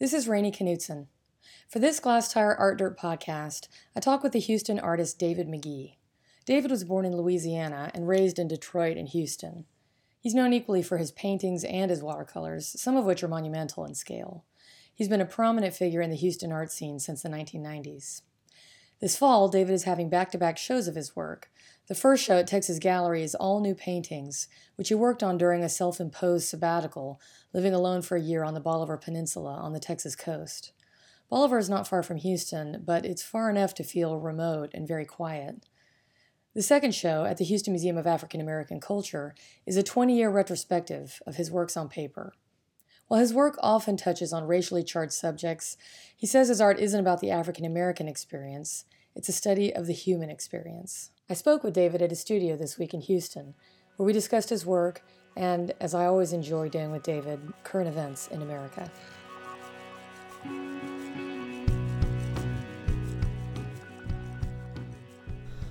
This is Rainey Knudson. For this Glasstire Art Dirt podcast, I talk with the Houston artist David McGee. David was born in Louisiana and raised in Detroit and Houston. He's known equally for his paintings and his watercolors, some of which are monumental in scale. He's been a prominent figure in the Houston art scene since the 1990s. This fall, David is having back to back shows of his work. The first show at Texas Gallery is all new paintings, which he worked on during a self imposed sabbatical, living alone for a year on the Bolivar Peninsula on the Texas coast. Bolivar is not far from Houston, but it's far enough to feel remote and very quiet. The second show at the Houston Museum of African American Culture is a 20 year retrospective of his works on paper. While his work often touches on racially charged subjects, he says his art isn't about the African American experience, it's a study of the human experience. I spoke with David at his studio this week in Houston, where we discussed his work and, as I always enjoy doing with David, current events in America.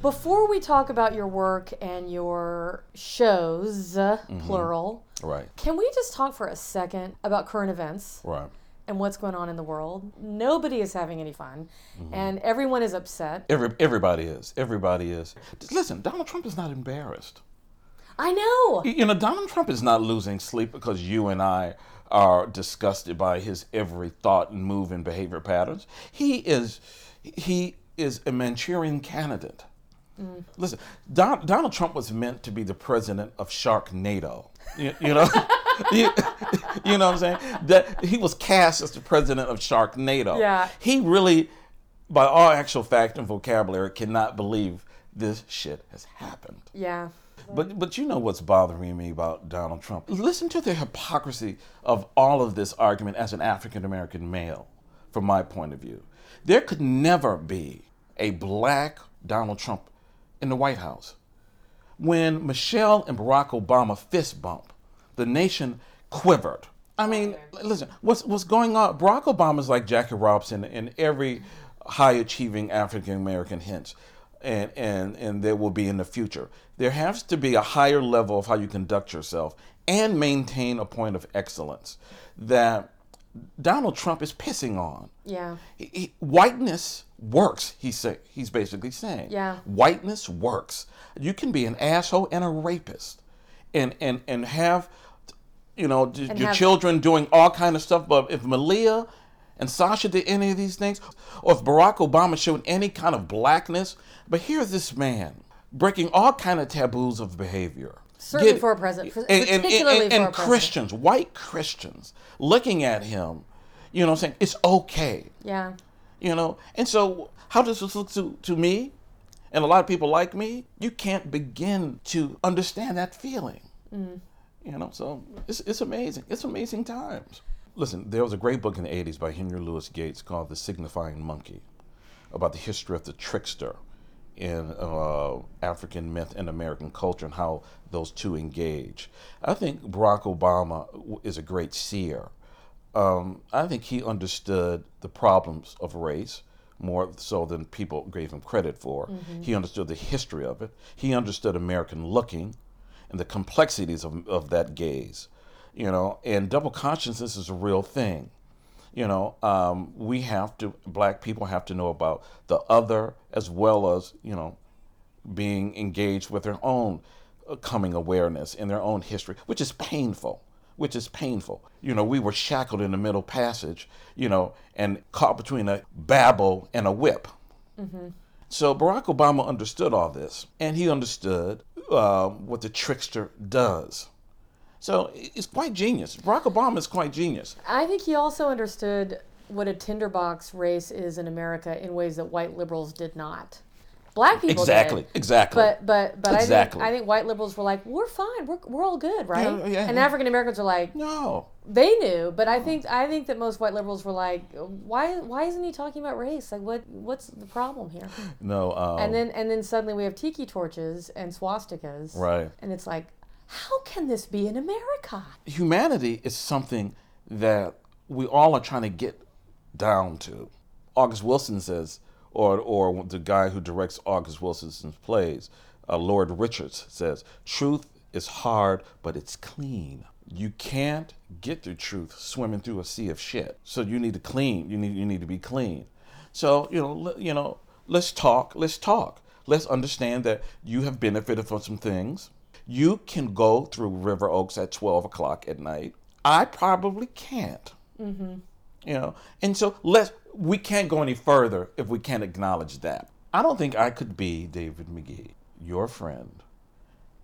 Before we talk about your work and your shows, Mm-hmm. plural, Right. can we just talk for a second about current events Right. And what's going on in the world? Nobody is having any fun, Mm-hmm. and everyone is upset. Every everybody is. Everybody is. Listen, Donald Trump is not embarrassed. I know. You know, Donald Trump is not losing sleep because you and I are disgusted by his every thought and move and behavior patterns. He is he is a Manchurian candidate. Listen, Don, Donald Trump was meant to be the president of Sharknado. You, you know, you, you know what I'm saying? That he was cast as the president of Sharknado. Yeah. He really, by all actual fact and vocabulary, cannot believe this shit has happened. Yeah. But but you know what's bothering me about Donald Trump? Listen to the hypocrisy of all of this argument as an African American male, from my point of view. There could never be a black Donald Trump in the White House. When Michelle and Barack Obama fist bump, the nation quivered. I mean, listen, what's what's going on? Barack Obama is like Jackie Robinson in every high achieving African American hint, and, and and there will be in the future. There has to be a higher level of how you conduct yourself and maintain a point of excellence that Donald Trump is pissing on. Yeah. He- he- whiteness works. He's say, he's basically saying. Yeah. Whiteness works. You can be an asshole and a rapist, and and and have, you know, d- your have- children doing all kind of stuff. But if Malia and Sasha did any of these things, or if Barack Obama showed any kind of blackness, but here's this man breaking all kind of taboos of behavior. Certainly Get- for a president, and, and- and- particularly and- for a and president. Christians, white Christians, looking at him, you know, saying it's okay Yeah. you know and so how does this look to, to me and a lot of people like me you can't begin to understand that feeling mm. You know so it's, it's amazing it's amazing times listen there was a great book in the 80s by henry louis gates called the signifying monkey about the history of the trickster in uh, African myth and American culture and how those two engage. I think Barack Obama is a great seer. Um, I think he understood the problems of race more so than people gave him credit for. He understood the history of it. He understood American looking and the complexities of, of that gaze. You know, and double consciousness is a real thing. You know um, we have to black people have to know about the other as well as you know being engaged with their own uh, coming awareness in their own history which is painful which is painful. You know we were shackled in the middle passage you know and caught between a babble and a whip. So Barack Obama understood all this, and he understood uh, what the trickster does. So it's quite genius. Barack Obama is quite genius. I think he also understood what a tinderbox race is in America in ways that white liberals did not. Black people Exactly, did. exactly. But but but Exactly. I think I think white liberals were like, we're fine, we're, we're all good, right? Yeah, yeah, and yeah. African Americans are like, no, they knew, but I think I think that most white liberals were like, why why isn't he talking about race? Like what what's the problem here? no. Um, And then and then suddenly we have tiki torches and swastikas, Right. And it's like, how can this be in America? humanity is something that we all are trying to get down to. August Wilson says, or or the guy who directs August Wilson's plays, uh, Lloyd Richards says, truth is hard, but it's clean. You can't get the truth swimming through a sea of shit. So you need to clean. You need you need to be clean. So you know you know let's talk. Let's talk. Let's understand that you have benefited from some things. You can go through River Oaks at twelve o'clock at night. I probably can't. Mm-hmm. You know, and so let's we can't go any further if we can't acknowledge that. I don't think I could be David McGee, your friend,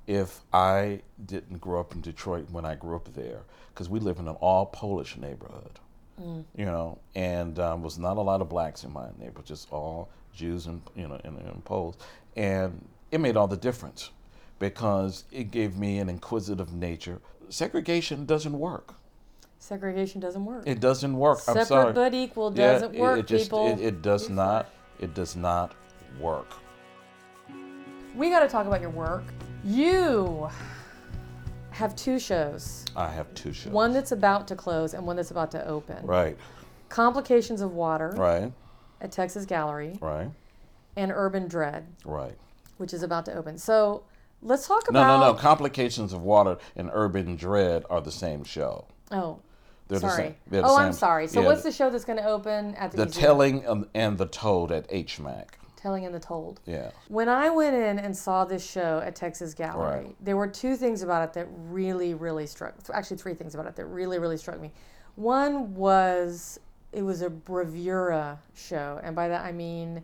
if I didn't grow up in Detroit when I grew up there, because we live in an all Polish neighborhood, mm. you know, and um, was not a lot of blacks in my neighborhood, just all Jews and you know and, and Poles, and it made all the difference because it gave me an inquisitive nature. Segregation doesn't work. Segregation doesn't work. It doesn't work. Separate I'm sorry. but equal doesn't yeah, work, it, just, people. It, it does not. It does not work. We got to talk about your work. You have two shows. I have two shows. One that's about to close and one that's about to open. Right. Complications of Water Right. at Texas Gallery Right. and Urban Dread, Right. which is about to open. So let's talk about. No, no, no. Complications of Water and Urban Dread are the same show. Oh, They're the sorry. same. They're the Oh, I'm sorry. So Yeah, what's the show that's going to open at the, The museum? Telling and- and the Told at HMAC. Telling and the Told. Yeah. When I went in and saw this show at Texas Gallery, Right. there were two things about it that really, really struck. Actually, three things about it that really, really struck me. One was it was a bravura show, and by that I mean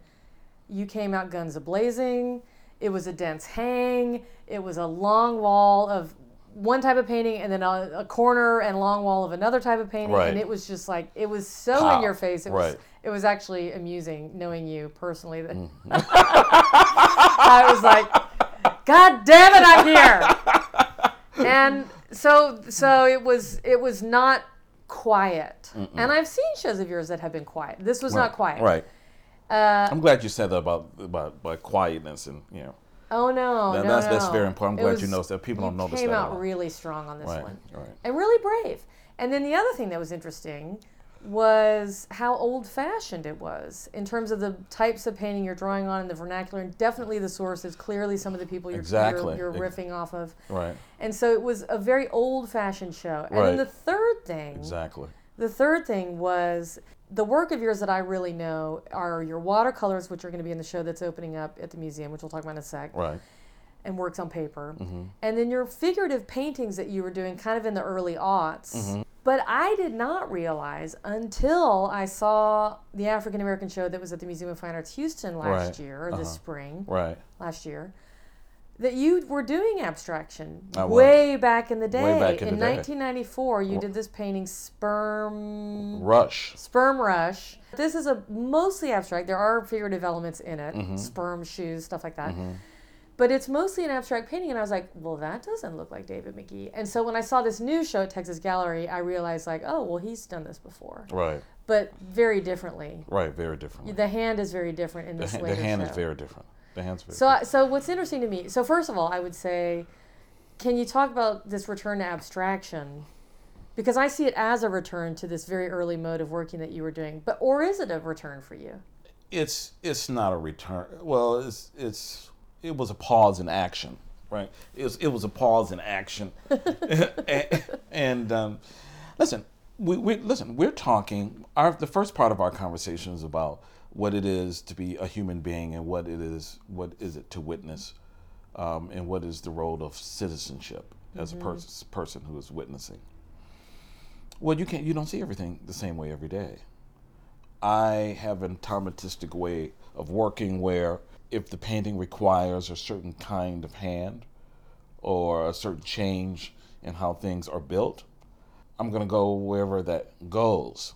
you came out guns a blazing. It was a dense hang. It was a long wall of one type of painting, and then a, a corner and long wall of another type of painting, Right. and it was just like it was so in your face. It was it was actually amusing knowing you personally. That Mm-hmm. I was like, God damn it, I'm here. and so so it was it was not quiet. And I've seen shows of yours that have been quiet. This was not quiet. Right. Uh, I'm glad you said that about about, about quietness and you know. Oh no, That- no, that's- that's no. very important. I'm It glad you noticed that. People don't notice came that a out really strong on this Right. one, Right. and really brave. And then the other thing that was interesting was how old-fashioned it was in terms of the types of painting you're drawing on and the vernacular, and definitely the sources. Clearly, some of the people you're Exactly. you're, you're riffing off of. Right. And so it was a very old-fashioned show. And then the third thing, Exactly. the third thing was the work of yours that I really know are your watercolors, which are going to be in the show that's opening up at the museum, which we'll talk about in a sec, Right. and works on paper. Mm-hmm. And then your figurative paintings that you were doing kind of in the early aughts. Mm-hmm. But I did not realize until I saw the African American show that was at the Museum of Fine Arts Houston last Right. year, or this Uh-huh. spring, Right. last year, that you were doing abstraction I was. way back in the day. Way back in the day. 1994, you did this painting, Sperm Rush. Sperm Rush. This is a mostly abstract. There are figurative elements in it, Mm-hmm. sperm shoes, stuff like that. But it's mostly an abstract painting, and I was like, well, that doesn't look like David McGee. And so when I saw this new show at Texas Gallery, I realized, like, oh, well, he's done this before, Right. but very differently. Right. Very differently. The hand is very different in The, this ha- the hand show. is very different. The. So, so what's interesting to me? So, first of all, I would say, can you talk about this return to abstraction? Because I see it as a return to this very early mode of working that you were doing. But or is it a return for you? it's it's not a return. Well, it's it's it was a pause in action, right? It was it was a pause in action, and, and um, listen, we, we listen. We're talking. Our the first part of our conversation is about what it is to be a human being and what it is what is it to witness, um, and what is the role of citizenship as a pers- person who is witnessing. Well, you can't. You don't see everything the same way every day. I have an automatistic way of working where if the painting requires a certain kind of hand or a certain change in how things are built, I'm going to go wherever that goes.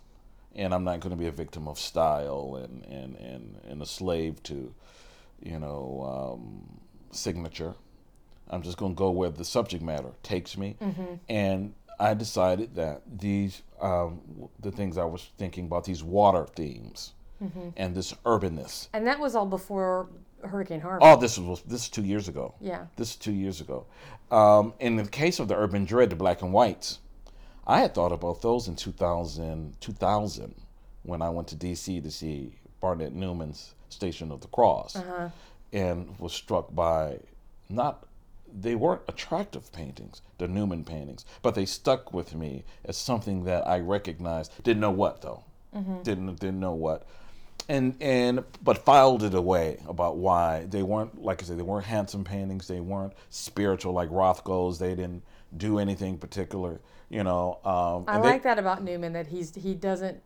And I'm not going to be a victim of style and, and, and, and a slave to, you know, um, signature. I'm just going to go where the subject matter takes me. And I decided that these, um, the things I was thinking about, these water themes and this urbanness. And that was all before Hurricane Harvey. Oh, this was this is two years ago. Yeah. This is two years ago. Um, in the case of the urban dread, the black and whites, I had thought about those in 2000, 2000 when I went to D.C. to see Barnett Newman's Station of the Cross, uh-huh. and was struck by not they weren't attractive paintings, the Newman paintings, but they stuck with me as something that I recognized. Didn't know what though. Mm-hmm. Didn't didn't know what. And and but filed it away about why they weren't like I said they weren't handsome paintings. They weren't spiritual like Rothko's. They didn't do anything particular. You know. Um, I and they- like that about Newman that he's he doesn't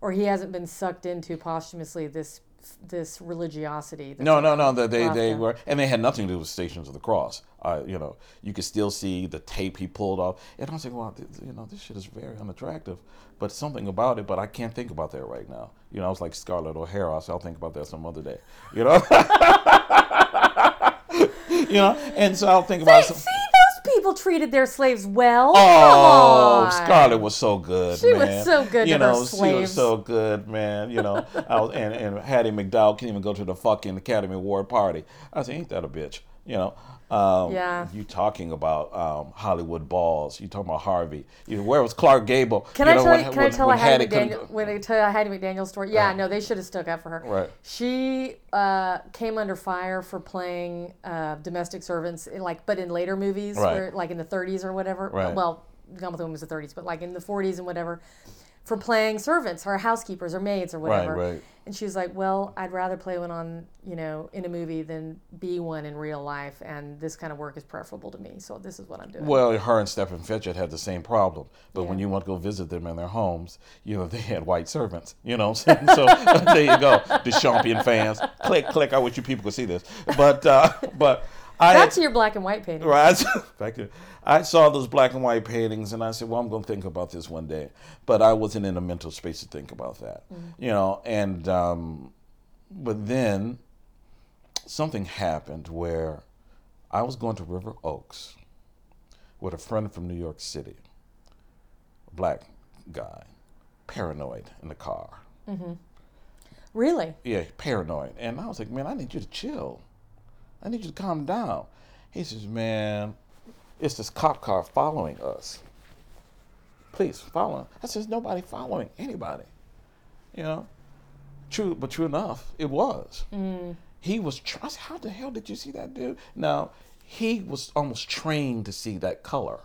or he hasn't been sucked into posthumously this this religiosity. No, no, no. They they, they were, and they had nothing to do with Stations of the Cross. Uh, you know, you could still see the tape he pulled off, and I was like, well, th- you know, this shit is very unattractive, but something about it. But I can't think about that right now. You know, I was like Scarlett O'Hara, so I'll think about that some other day. You know, you know, and so I'll think about some. People treated their slaves well. Oh. Scarlett was so good. She was man. so good You know, she was so good, man. You know, I was, and and Hattie McDaniel can't even go to the fucking Academy Award party. I said, ain't that a bitch? You know. Um, Yeah. You talking about um, Hollywood balls? You talking about Harvey? You know, where was Clark Gable? Can you I know, tell when- you? Can I when- tell when a Hattie couldn't- When I tell a Hattie McDaniel story? Yeah, no, they should have stuck up for her. Right. She uh, came under fire for playing uh, domestic servants, in, like, but in later movies, Right. where, like in the 30s or whatever. Right. Well, Gone with the Wind was the 30s, but like in the 40s and whatever, for playing servants or housekeepers or maids or whatever. right. And she was like, "Well, I'd rather play one on, you know, in a movie than be one in real life, and this kind of work is preferable to me. So this is what I'm doing." Well, her and Stepin Fetchit had the same problem. But when you want to go visit them in their homes, you know, they had white servants, you know. So, so there you go. The champion fans. Click, click. I wish you people could see this. But, uh, but I Back had, to your black and white painting. Right. I saw those black and white paintings and I said, well, I'm going to think about this one day. But I wasn't in a mental space to think about that. You know, and, um, but then something happened where I was going to River Oaks with a friend from New York City, a black guy, paranoid in the car. Mm-hmm. Really? Yeah, paranoid. And I was like, man, I need you to chill. I need you to calm down. He says, man, it's this cop car following us. Please follow. I says, nobody following anybody. You know? True, but true enough, it was. Mm. He was, tr- I said, how the hell did you see that dude? Now, he was almost trained to see that color,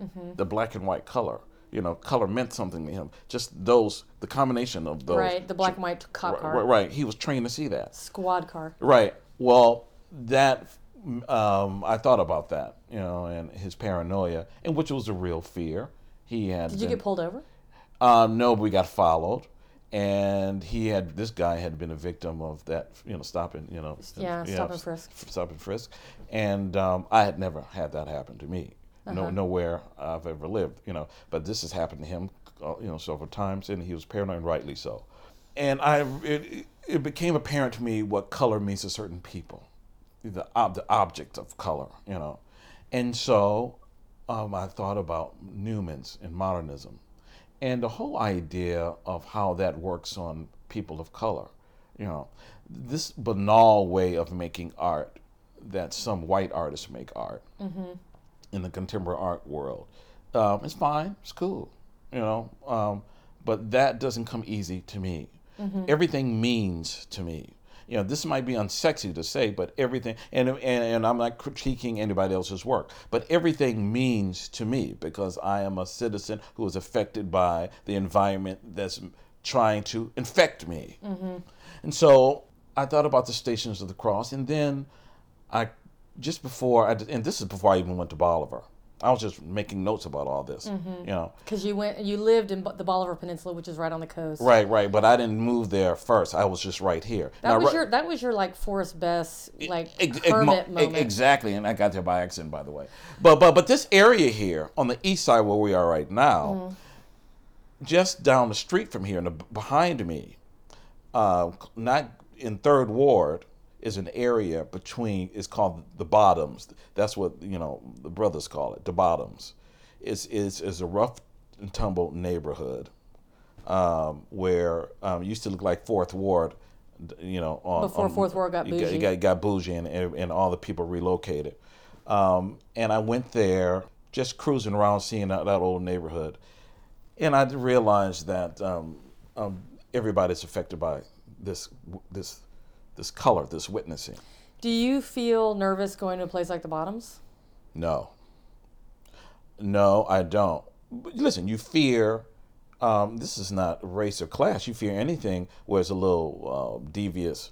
mm-hmm. the black and white color. You know, color meant something to him. Just those, the combination of those. Right, the black and white cop Right, car. right, right. He was trained to see that. Squad car. Right. Well, that um, I thought about that, you know, and his paranoia, and which was a real fear. He had. Did you been- get pulled over? um, no, but we got followed, and he had. This guy had been a victim of that, you know, stopping, you know. Yeah, stop and frisk. Stop and frisk, and um, I had never had that happen to me. Uh-huh. No, nowhere I've ever lived, you know. But this has happened to him, uh, you know, several times, and he was paranoid, rightly so. And I, it, it became apparent to me what color means to certain people, the ob- the object of color, you know. And so, um, I thought about Newman's and modernism, and the whole idea of how that works on people of color, you know, this banal way of making art that some white artists make art in the contemporary art world. Um, it's fine, it's cool, you know, um, but that doesn't come easy to me. Everything means to me. You know, this might be unsexy to say, but everything, and, and, and I'm not critiquing anybody else's work, but everything means to me because I am a citizen who is affected by the environment that's trying to infect me. Mm-hmm. And so I thought about the Stations of the Cross, and then I, just before, I, and this is before I even went to Bolivar. I was just making notes about all this, you know. Because you went, you lived in the Bolivar Peninsula, which is right on the coast. Right, right, but I didn't move there first. I was just right here. That Now, was right- your, that was your like Forrest Best, like ex- mo- hermit ex- moment. Exactly, and I got there by accident, by the way. But but but this area here on the east side where we are right now, Mm-hmm. just down the street from here, and behind me, uh, not in Third Ward, is an area between. It's called the Bottoms. That's what you know the brothers call it, the Bottoms. It's is is a rough and tumble neighborhood um, where um, it used to look like Fourth Ward. You know, on, Before on- Fourth Ward got bougie. It got, it got bougie and, and all the people relocated. Um, and I went there just cruising around, seeing that, that old neighborhood. And I realized that um, um, everybody's affected by this, this, this color, this witnessing. Do you feel nervous going to a place like the Bottoms? No. No, I don't. But listen, you fear. Um, this is not race or class. You fear anything where it's a little uh, devious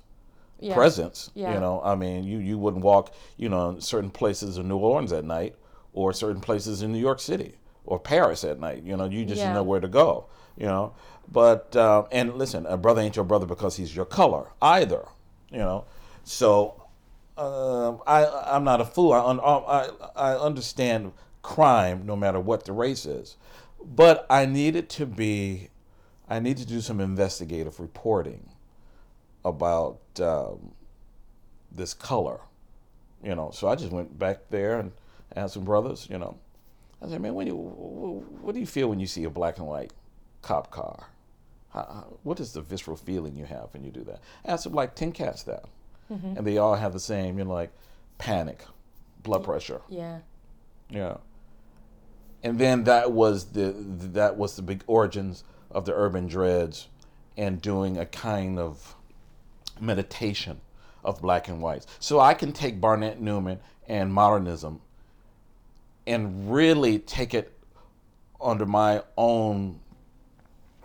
Yeah. presence. Yeah. You know, I mean, you you wouldn't walk, you know, in certain places in New Orleans at night, or certain places in New York City or Paris at night. You know, you just Yeah. know where to go. You know, but uh, and listen, a brother ain't your brother because he's your color either. You know, so um, I I'm not a fool. I, I I understand crime no matter what the race is, but I needed to be, I need to do some investigative reporting about um, this color, you know. So I just went back there and asked some brothers, you know. I said, man, when you, what do you feel when you see a black and white cop car? How, what is the visceral feeling you have when you do that? Them like ten cats that, mm-hmm. and they all have the same, you know, like panic, blood pressure, Yeah. yeah. And then that was the that was the big origins of the urban dreads and doing a kind of meditation of black and whites. So I can take Barnett Newman and modernism and really take it under my own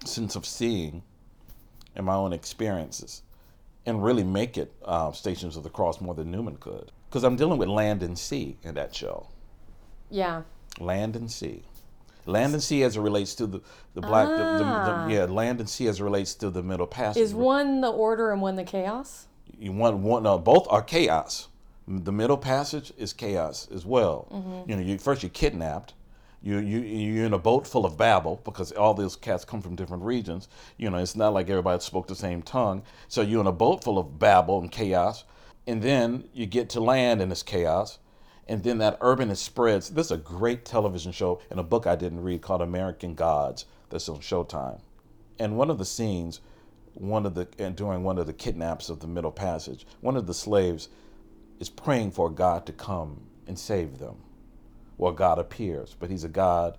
sense of seeing and my own experiences and really make it uh, Stations of the Cross more than Newman could. Because I'm dealing with land and sea in that show Yeah. land and sea. Land and sea as it relates to the, the black, the, the, Ah. the, yeah, land and sea as it relates to the Middle Passage. Is one the order and one the chaos? you want one? No, both are chaos. The Middle Passage is chaos as well. Mm-hmm. You know, you first you're kidnapped. You you you're in a boat full of babble because all those cats come from different regions. You know, it's not like everybody spoke the same tongue. So you're in a boat full of babble and chaos, and then you get to land and it's chaos, and then that urbanist spreads. This is a great television show and a book I didn't read called American Gods that's on Showtime. And one of the scenes, one of the and during one of the kidnaps of the Middle Passage, one of the slaves is praying for God to come and save them. Well, God appears, but he's a God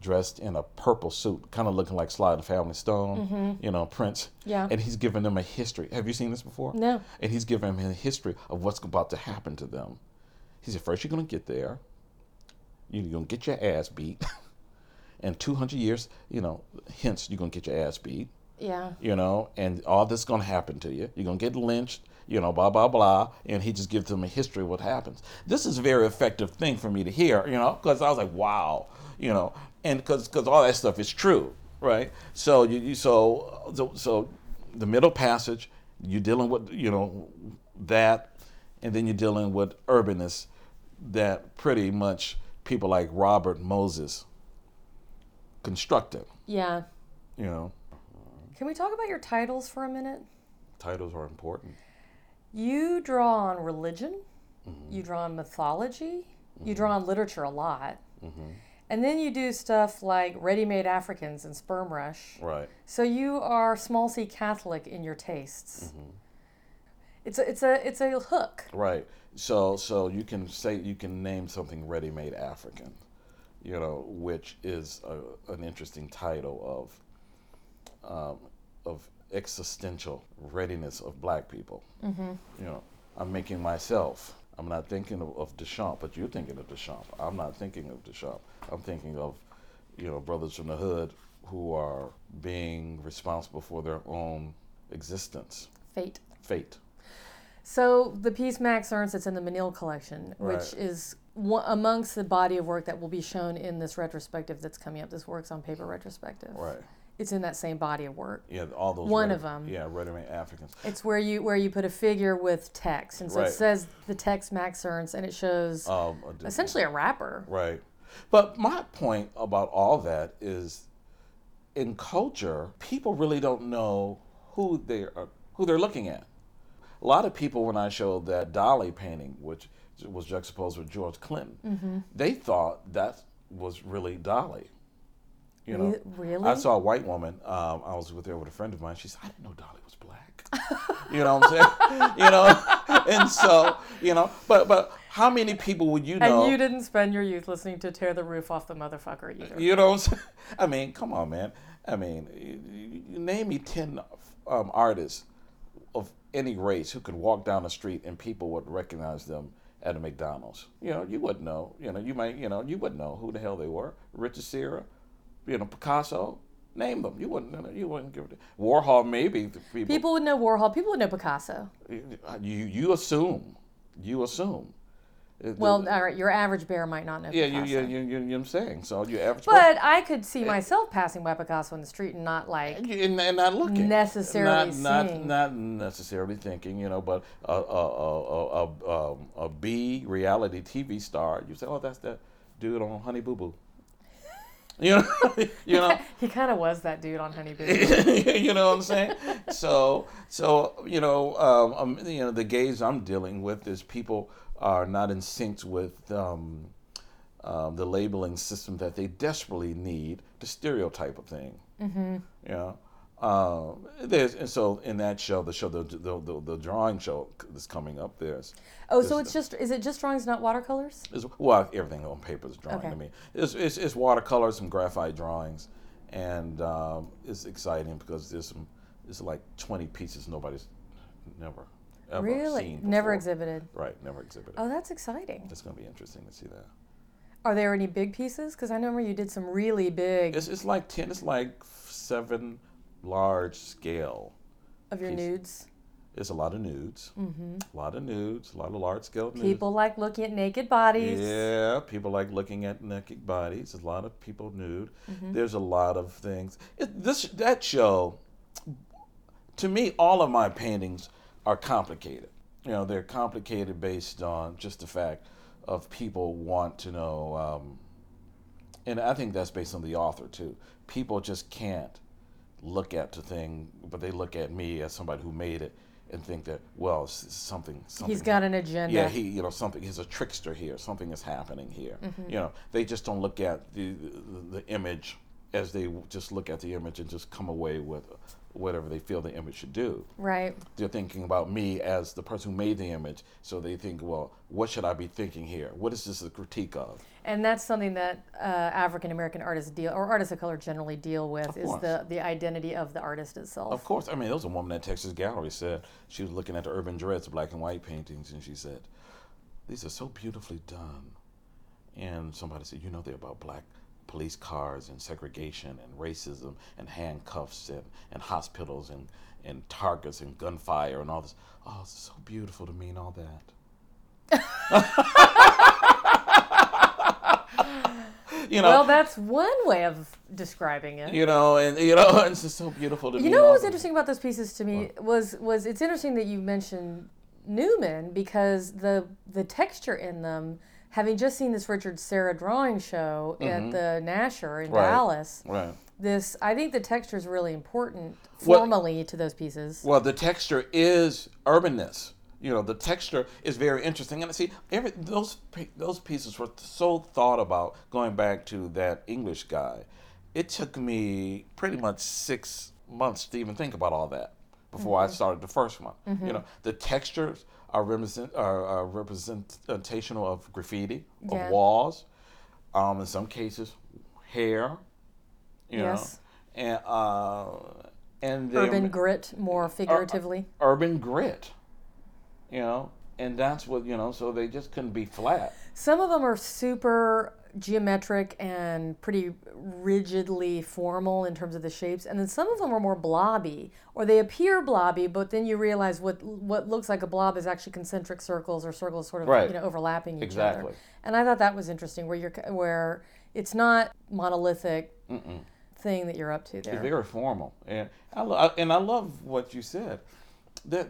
dressed in a purple suit, kind of looking like Sly and the Family Stone, mm-hmm. you know, Prince. Yeah. And he's giving them a history. Have you seen this before? No. And he's giving them a history of what's about to happen to them. He said, first you're going to get there. You're going to get your ass beat. and 200 years, you know, hence you're going to get your ass beat Yeah. you know, and all this is going to happen to you. You're going to get lynched, you know, blah, blah, blah. And he just gives them a history of what happens. This is a very effective thing for me to hear, you know, because I was like, wow, you know, and because all that stuff is true, right? So, you, you so, so, so the middle passage, you're dealing with, you know, that, and then you're dealing with urbanists that pretty much people like Robert Moses constructed, Yeah. you know. Can we talk about your titles for a minute? Titles are important. You draw on religion, Mm-hmm. you draw on mythology, you draw on literature a lot. Mm-hmm. And then you do stuff like Ready Made Africans and Sperm Rush. Right. So you are small c Catholic in your tastes. Mm-hmm. It's a, it's a it's a hook. Right. So so you can say you can name something ready-made African, you know, which is a, an interesting title of um, of existential readiness of Black people. Mm-hmm. You know, I'm making myself. I'm not thinking of, of Duchamp, but you're thinking of Duchamp. I'm not thinking of Duchamp. I'm thinking of, you know, brothers from the hood who are being responsible for their own existence, Fate. fate. So the piece Max Ernst that's in the Menil collection, which Right. is one, amongst the body of work that will be shown in this retrospective that's coming up. This works on paper retrospective. Right. It's in that same body of work. Yeah, all those. One ready- them. Yeah, ready-made Africans. It's where you where you put a figure with text, and so Right. it says the text Max Ernst, and it shows Um, a essentially a rapper. Right. But my point about all that is, in culture, people really don't know who they are, who they're looking at. A lot of people, when I showed that Dolly painting, which was juxtaposed with George Clinton, Mm-hmm. they thought that was really Dolly. You know, really? I saw a white woman. Um, I was with her with a friend of mine. She said, "I didn't know Dolly was black." you know what I'm saying? you know, and so you know, but but how many people would you know? And you didn't spend your youth listening to "Tear the Roof Off the Motherfucker" either. You know what I'm? I mean, come on, man. I mean, you, you name me 10 um, artists of any race who could walk down the street and people would recognize them at a McDonald's. You know, you wouldn't know. You know, you might, you know, you wouldn't know who the hell they were. Richard Serra, you know, Picasso. Name them. You wouldn't. know. You wouldn't give it. Warhol, maybe. People. People would know Warhol. People would know Picasso. You you assume. You assume. Well, all right, your average bear might not know yeah, you, Picasso. you, you, you, you know what I'm saying. So you average. But I could see myself passing by Picasso in the street and not like and, and, and not looking Necessarily not, seeing. not not necessarily thinking you know but a a a a, a, um, a B reality TV star you say oh that's that dude on Honey Boo Boo you know you know he kind of was that dude on Honey Boo. you know what I'm saying so so you know um, um, you know the gaze I'm dealing with is people are not in sync with um, um, the labeling system that they desperately need to stereotype a thing. Mm-hmm. You know, um, there's and so in that show, the show, the the, the, the drawing show that's coming up, there's Oh, so it's just is it just drawings, not watercolors? well everything on paper is drawing Okay. to me. It's, it's it's watercolors, some graphite drawings, and um, it's exciting because there's some there's like 20 pieces nobody's never ever really? seen. Never exhibited. Right, never exhibited. Oh, that's exciting. It's going to be interesting to see that. Are there any big pieces? Because I remember you did some really big It's, it's like 10, it's like seven large scale. of your piece. nudes. It's a lot of nudes, mm-hmm. a lot of nudes, a lot of large scale nudes. People like looking at naked bodies. Yeah, people like looking at naked bodies. A lot of people nude. Mm-hmm. There's a lot of things. It, this that show, to me, all of my paintings are complicated. You know, they're complicated based on just the fact of people want to know, um, and I think that's based on the author too. People just can't look at the thing, but they look at me as somebody who made it and think that, well, something. something He's got an agenda. yeah, he, you know, something. He's a trickster here. Something is happening here. Mm-hmm. You know, they just don't look at the, the the image as they just look at the image and just come away with whatever they feel the image should do. Right. They're thinking about me as the person who made the image, so they think, well, what should I be thinking here? What is this a critique of? And that's something that uh, African American artists deal, or artists of color generally deal with, is the the identity of the artist itself. Of course, I mean, there was a woman at Texas Gallery said she was looking at the Urban Dreads black and white paintings, and she said, "These are so beautifully done." And somebody said, "You know, they're about black police cars and segregation and racism and handcuffs and, and hospitals and and targets and gunfire and all this. Oh, it's so beautiful to me and all that." you know, Well, that's one way of describing it. you know, and you know, it's just so beautiful to me. You know what was interesting about those pieces to me was was it's interesting that you mentioned Newman because the the texture in them, having just seen this Richard Serra drawing show at the Nasher in Mm-hmm. Right. Dallas, Right. this I think the texture is really important Well- formally to those pieces. Well, the texture is urbanness. You know, the texture is very interesting, and see, every those those pieces were so thought about. Going back to that English guy, it took me pretty much six months to even think about all that before I started the first one. You know, the textures are represent are, are representational of graffiti, of Yeah. walls, um, in some cases, hair. You Yes. know, and uh, and Urban grit, more uh, figuratively. urban grit, you know, and that's what you know. So they just couldn't be flat. Some of them are super geometric and pretty rigidly formal in terms of the shapes, and then some of them are more blobby, or they appear blobby, but then you realize what what looks like a blob is actually concentric circles or circles sort of Right. you know overlapping each Exactly. other. And I thought that was interesting, where you're where it's not monolithic thing that you're up to there. It's very formal, and I lo- and I love what you said. That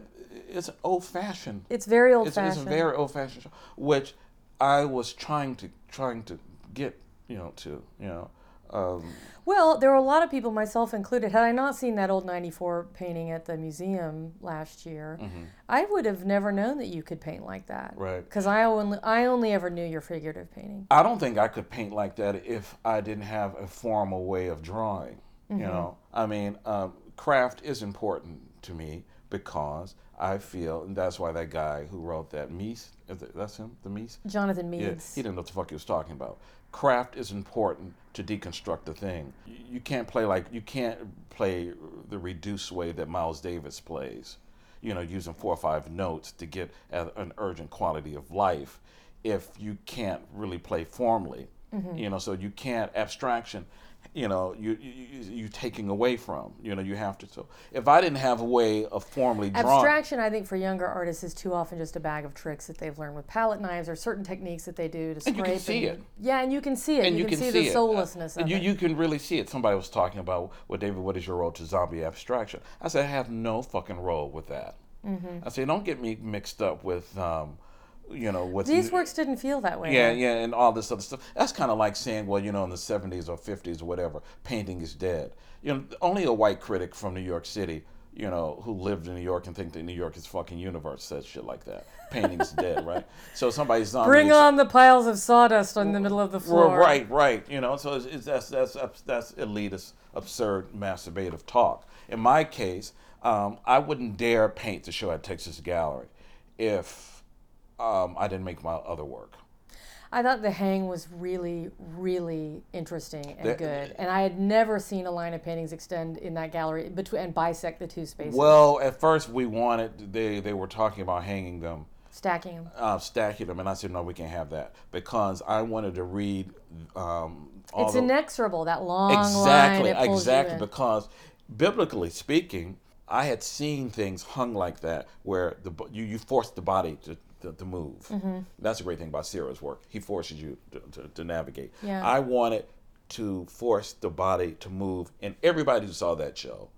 it's old fashioned. It's very old It's, it's a fashioned. very old fashioned show, which I was trying to trying to get you know to you know. Um, Well, there were a lot of people, myself included. Had I not seen that old '94 painting at the museum last year, I would have never known that you could paint like that. Mm-hmm. Right. Because I only I only ever knew your figurative painting. I don't think I could paint like that if I didn't have a formal way of drawing. Mm-hmm. You know, I mean, um, craft is important to me because I feel, and that's why that guy who wrote that it, that's him, the Mies. Jonathan Meese, Yeah, he didn't know what the fuck he was talking about. Craft is important to deconstruct the thing. You, you can't play like you can't play the reduced way that Miles Davis plays. you know, using four or five notes to get an urgent quality of life if you can't really play formally. Mm-hmm. You know, so you can't abstraction. You know, you you you taking away from. You know, you have to. So if I didn't have a way of formally drawing, Abstraction, I think, for younger artists is too often just a bag of tricks that they've learned with palette knives or certain techniques that they do to scrape. And you can see it. Yeah, and you can see it. and you, can, see, the it. soullessness Uh, of you, it. you can really see it. Somebody was talking about, well, David, what is your role to zombie abstraction? I said, I have no fucking role with that. Mm-hmm. I say, don't get me mixed up with, um, you know, with These works didn't feel that way. Yeah, yeah, and all this other stuff. That's kind of like saying, well, you know, in the 70s or 50s or whatever, painting is dead. You know, only a white critic from New York City, you know, who lived in New York and think that New York is fucking universe says shit like that. Painting is dead, right? So somebody's on Bring on the piles of sawdust on the middle of the floor. Right, right. You know, so it's, it's, that's that's that's elitist, absurd, masturbative talk. In my case, um, I wouldn't dare paint the show at Texas Gallery if um, I didn't make my other work. I thought the hang was really, really interesting and The- good, and I had never seen a line of paintings extend in that gallery between and bisect the two spaces, Well, at first we wanted they they were talking about hanging them, stacking them. uh, stacking them, and I said no, we can't have that because I wanted to read. Um, all It's the, inexorable that long exactly, line. Exactly because biblically speaking, I had seen things hung like that where the you you force the body to. To, to move. Mm-hmm. That's a great thing about Serra's work. He forces you to, to, to navigate. Yeah. I wanted to force the body to move, and everybody who saw that show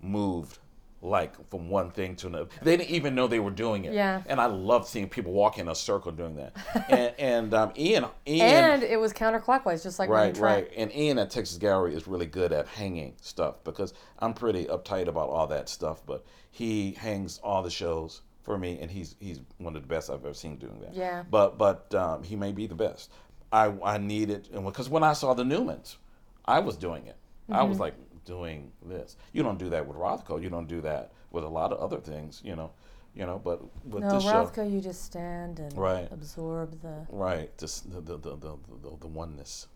moved like from one thing to another. They didn't even know they were doing it. Yeah. And I love seeing people walk in a circle doing that. and and um, Ian, Ian, and it was counterclockwise, just like right, right. And Ian at Texas Gallery is really good at hanging stuff because I'm pretty uptight about all that stuff. But he hangs all the shows for me, and he's he's one of the best I've ever seen doing that. Yeah. But but um, he may be the best. I I needed because when I saw the Newmans, I was doing it. I Mm-hmm. was like doing this. You don't do that with Rothko. You don't do that with a lot of other things. You know, you know. But with No, this show, Rothko, you just stand and Right. absorb the. Right, just the the the the, the, the oneness.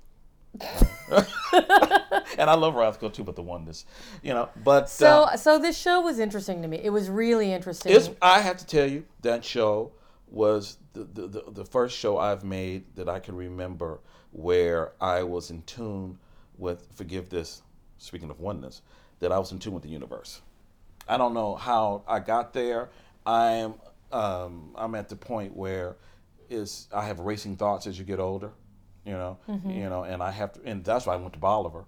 and I love Rothko too, but the oneness, you know. But So, uh, so this show was interesting to me. It was really interesting. I have to tell you that show was the, the the the first show I've made that I can remember where I was in tune with. Forgive this. Speaking of oneness, that I was in tune with the universe. I don't know how I got there. I'm um, I'm at the point where is I have racing thoughts as you get older, you know, you know, and I have to, and that's why I went to Bolivar,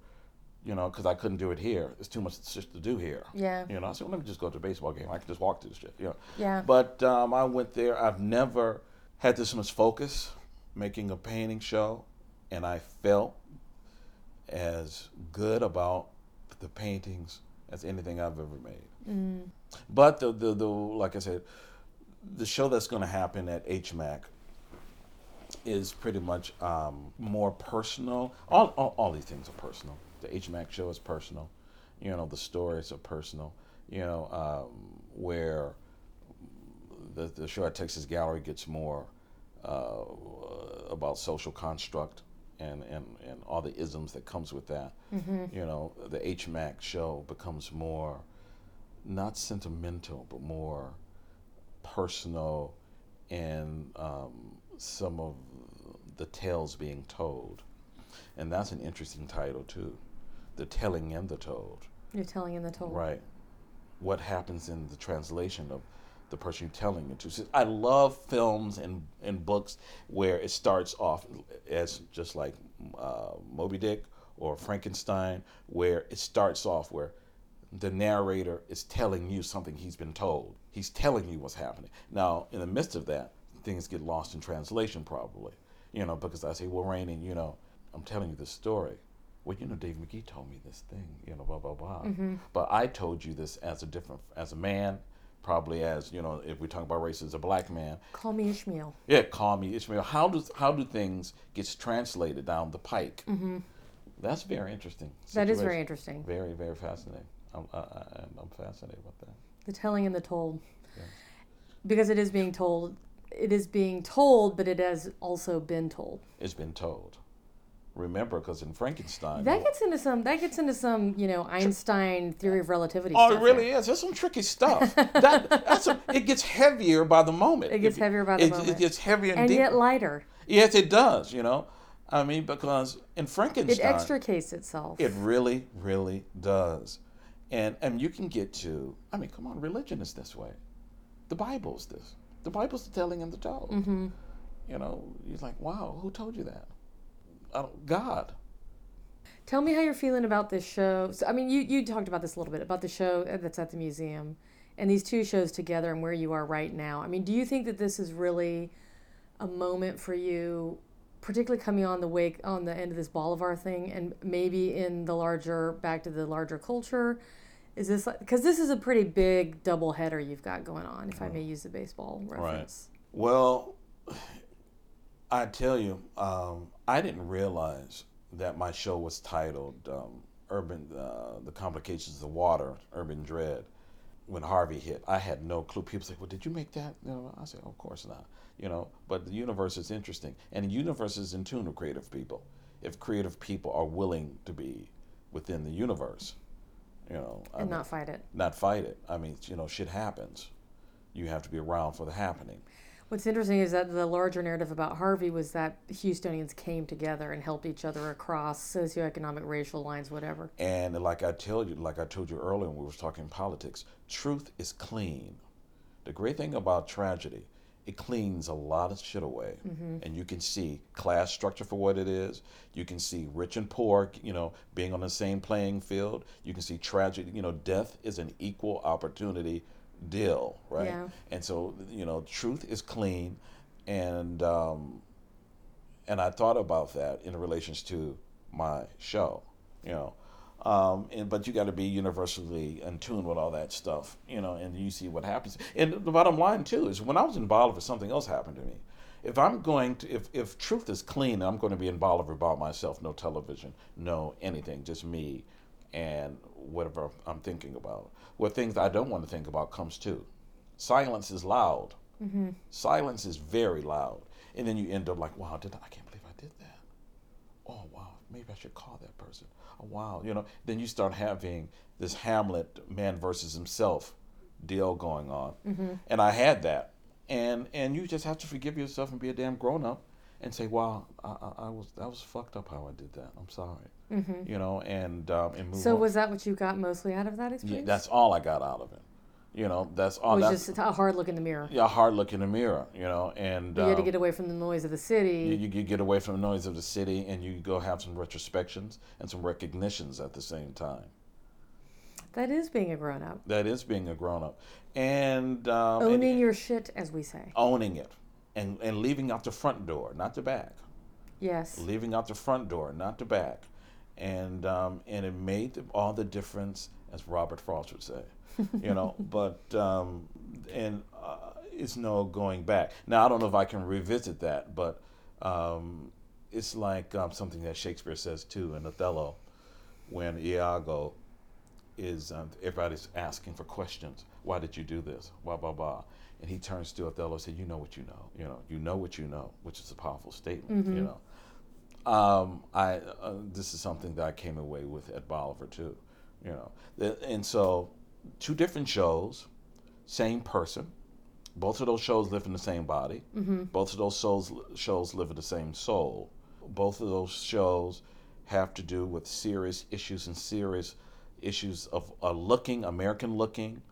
you know, because I couldn't do it here. It's too much shit to do here. Yeah. You know, I said, well, let me just go to a baseball game. I can just walk to the shit. You know. Yeah. But um, I went there. I've never had this much focus making a painting show, and I felt as good about the paintings as anything I've ever made. But the, the the like I said, the show that's going to happen at HMAC is pretty much um, more personal. All, all all these things are personal. The HMAC show is personal. You know, the stories are personal. You know, um, where the the show at Texas Gallery gets more uh, about social construct and, and, and all the isms that comes with that. You know, the HMAC show becomes more not sentimental, but more personal and um, some of the tales being told. And that's an interesting title too. The telling and the told. You're telling and the told. Right. What happens in the translation of the person you're telling it to. So I love films and, and books where it starts off as just like uh, Moby Dick or Frankenstein, where it starts off where the narrator is telling you something he's been told. He's telling you what's happening. Now, in the midst of that, things get lost in translation probably, you know, because I say, well, Rainey, you know, I'm telling you this story. Well, you know, Dave McGee told me this thing, you know, blah blah blah. But I told you this as a different, as a man, probably as you know, if we talk about race as a black man. Call me Ishmael. Yeah, call me Ishmael. How does how do things get translated down the pike? Mm-hmm. That's very interesting. That is very interesting. Very very fascinating. I'm I, I'm fascinated with that. The telling and the told. Because it is being told. It is being told, but it has also been told. It's been told. remember because in Frankenstein. That gets into some. That gets into some. You know, Einstein theory of relativity. Oh, it really there. is. There's some tricky stuff. that, that's a, it gets heavier by the moment. It gets heavier by the it, moment. It gets heavier and, and yet lighter. yes, it does. You know, I mean, because in Frankenstein, It extricates itself. it really, really does, and and you can get to. I mean, come on, religion is this way. The Bible's this. The Bible's telling him to told. Mm-hmm. You know, you're like, wow, who told you that? I don't, God. Tell me how you're feeling about this show. So, I mean, you, you talked about this a little bit about the show that's at the museum and these two shows together and where you are right now. I mean, do you think that this is really a moment for you, particularly coming on the wake on the end of this Bolivar thing and maybe in the larger, back to the larger culture? Is this because this is a pretty big double header you've got going on, if I may use the baseball reference? Right. Well, I tell you, um, I didn't realize that my show was titled um, "Urban: uh, The Complications of the Water, Urban Dread." When Harvey hit, I had no clue. People say, "Well, did you make that?" You know, I said, "Of course not." You know, but the universe is interesting, and the universe is in tune with creative people. If creative people are willing to be within the universe, you know, I And mean, not fight it. not fight it. I mean, you know, shit happens. You have to be around for the happening. What's interesting is that the larger narrative about Harvey was that Houstonians came together and helped each other across socioeconomic, racial lines, whatever. And like I tell you, like I told you earlier when we were talking politics, truth is clean. The great thing about tragedy, it cleans a lot of shit away, and you can see class structure for what it is. You can see rich and poor, you know, being on the same playing field. You can see tragedy. You know, death is an equal opportunity deal, right? Yeah. And so, you know, truth is clean, and um, and I thought about that in relations to my show, you know. Um, and but you got to be universally in tune with all that stuff, you know, and you see what happens. And the bottom line too is when I was in Bolivar, something else happened to me. If I'm going to, if if truth is clean, I'm going to be in Bolivar about myself, no television, no anything, just me, and whatever I'm thinking about. What things I don't want to think about comes too. Silence is loud. Silence is very loud, and then you end up like, wow, did I, I can't believe I did that oh wow, maybe I should call that person. Oh wow, you know, then you start having this Hamlet man versus himself deal going on, and I had that, and and you just have to forgive yourself and be a damn grown up, and say, wow, I, I, I was that was fucked up how I did that. I'm sorry, you know, and um, and move So on. was that what you got mostly out of that yeah, experience? that's all I got out of it. You know, that's all. was That's just a hard look in the mirror. yeah, a hard look in the mirror. You know, and You had to um, get away from the noise of the city. you, you get away from the noise of the city and you go have some retrospections and some recognitions at the same time. That is being a grown up. That is being a grown up. And, um, and Owning your shit, as we say. owning it and, and leaving out the front door, not the back. Yes. Leaving out the front door, not the back. And, um, and it made all the difference, as Robert Frost would say. You know, but um, and uh, it's no going back. Now I don't know if I can revisit that, but um, it's like um, something that Shakespeare says too in Othello, when Iago is um, everybody's asking for questions. Why did you do this? Blah blah blah. And he turns to Othello and says, "You know what you know. You know. You know what you know," which is a powerful statement. You know. Um, I uh, this is something that I came away with at Bolivar too. You know. And so, two different shows, same person. Both of those shows live in the same body. Both of those shows shows live in the same soul. Both of those shows have to do with serious issues and serious issues of uh, looking, American looking,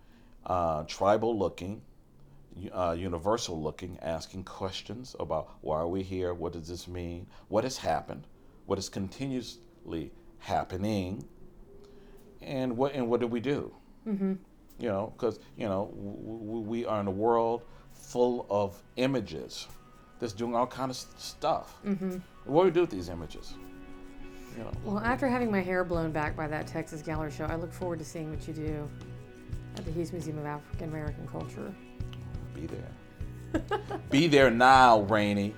uh, tribal looking, uh, universal looking, asking questions about why are we here? What does this mean? What has happened? What is continuously happening? And what and what do we do? Mm-hmm. You know, because you know w- w- we are in a world full of images that's doing all kind of stuff. Mm-hmm. What do we do with these images? You know, Well, after having my hair blown back by that Texas Gallery show, I look forward to seeing what you do at the Houston Museum of African American Culture. be there. be there now, Rainey.